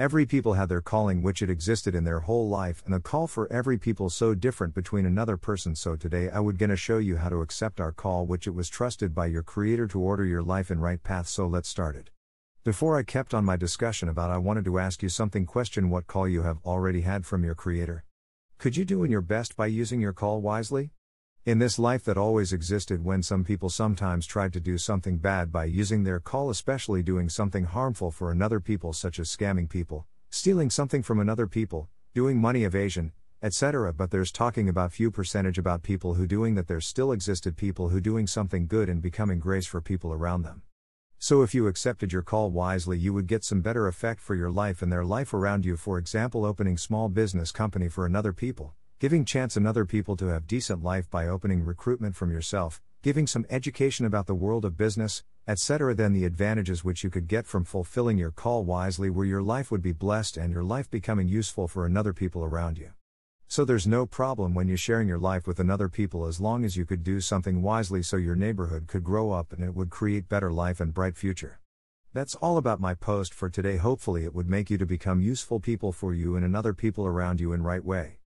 Every people had their calling which it existed in their whole life and the call for every people so different between another person so today I would gonna show you how to accept our call which it was trusted by your creator to order your life in right path so let's start it. Before I kept on my discussion about I wanted to ask you something question what call you have already had from your creator. Could you do in your best by using your call wisely? In this life that always existed when some people sometimes tried to do something bad by using their call, especially doing something harmful for another people, such as scamming people, stealing something from another people, doing money evasion, etc. But there's talking about few percentage about people who doing that there still existed people who doing something good and becoming grace for people around them. So if you accepted your call wisely, you would get some better effect for your life and their life around you. For example, opening small business company for another people giving chance another people to have decent life by opening recruitment from yourself, giving some education about the world of business, etc. Then the advantages which you could get from fulfilling your call wisely where your life would be blessed and your life becoming useful for another people around you. So there's no problem when you sharing your life with another people as long as you could do something wisely so your neighborhood could grow up and it would create better life and bright future. That's all about my post for today. Hopefully it would make you to become useful people for you and another people around you in right way.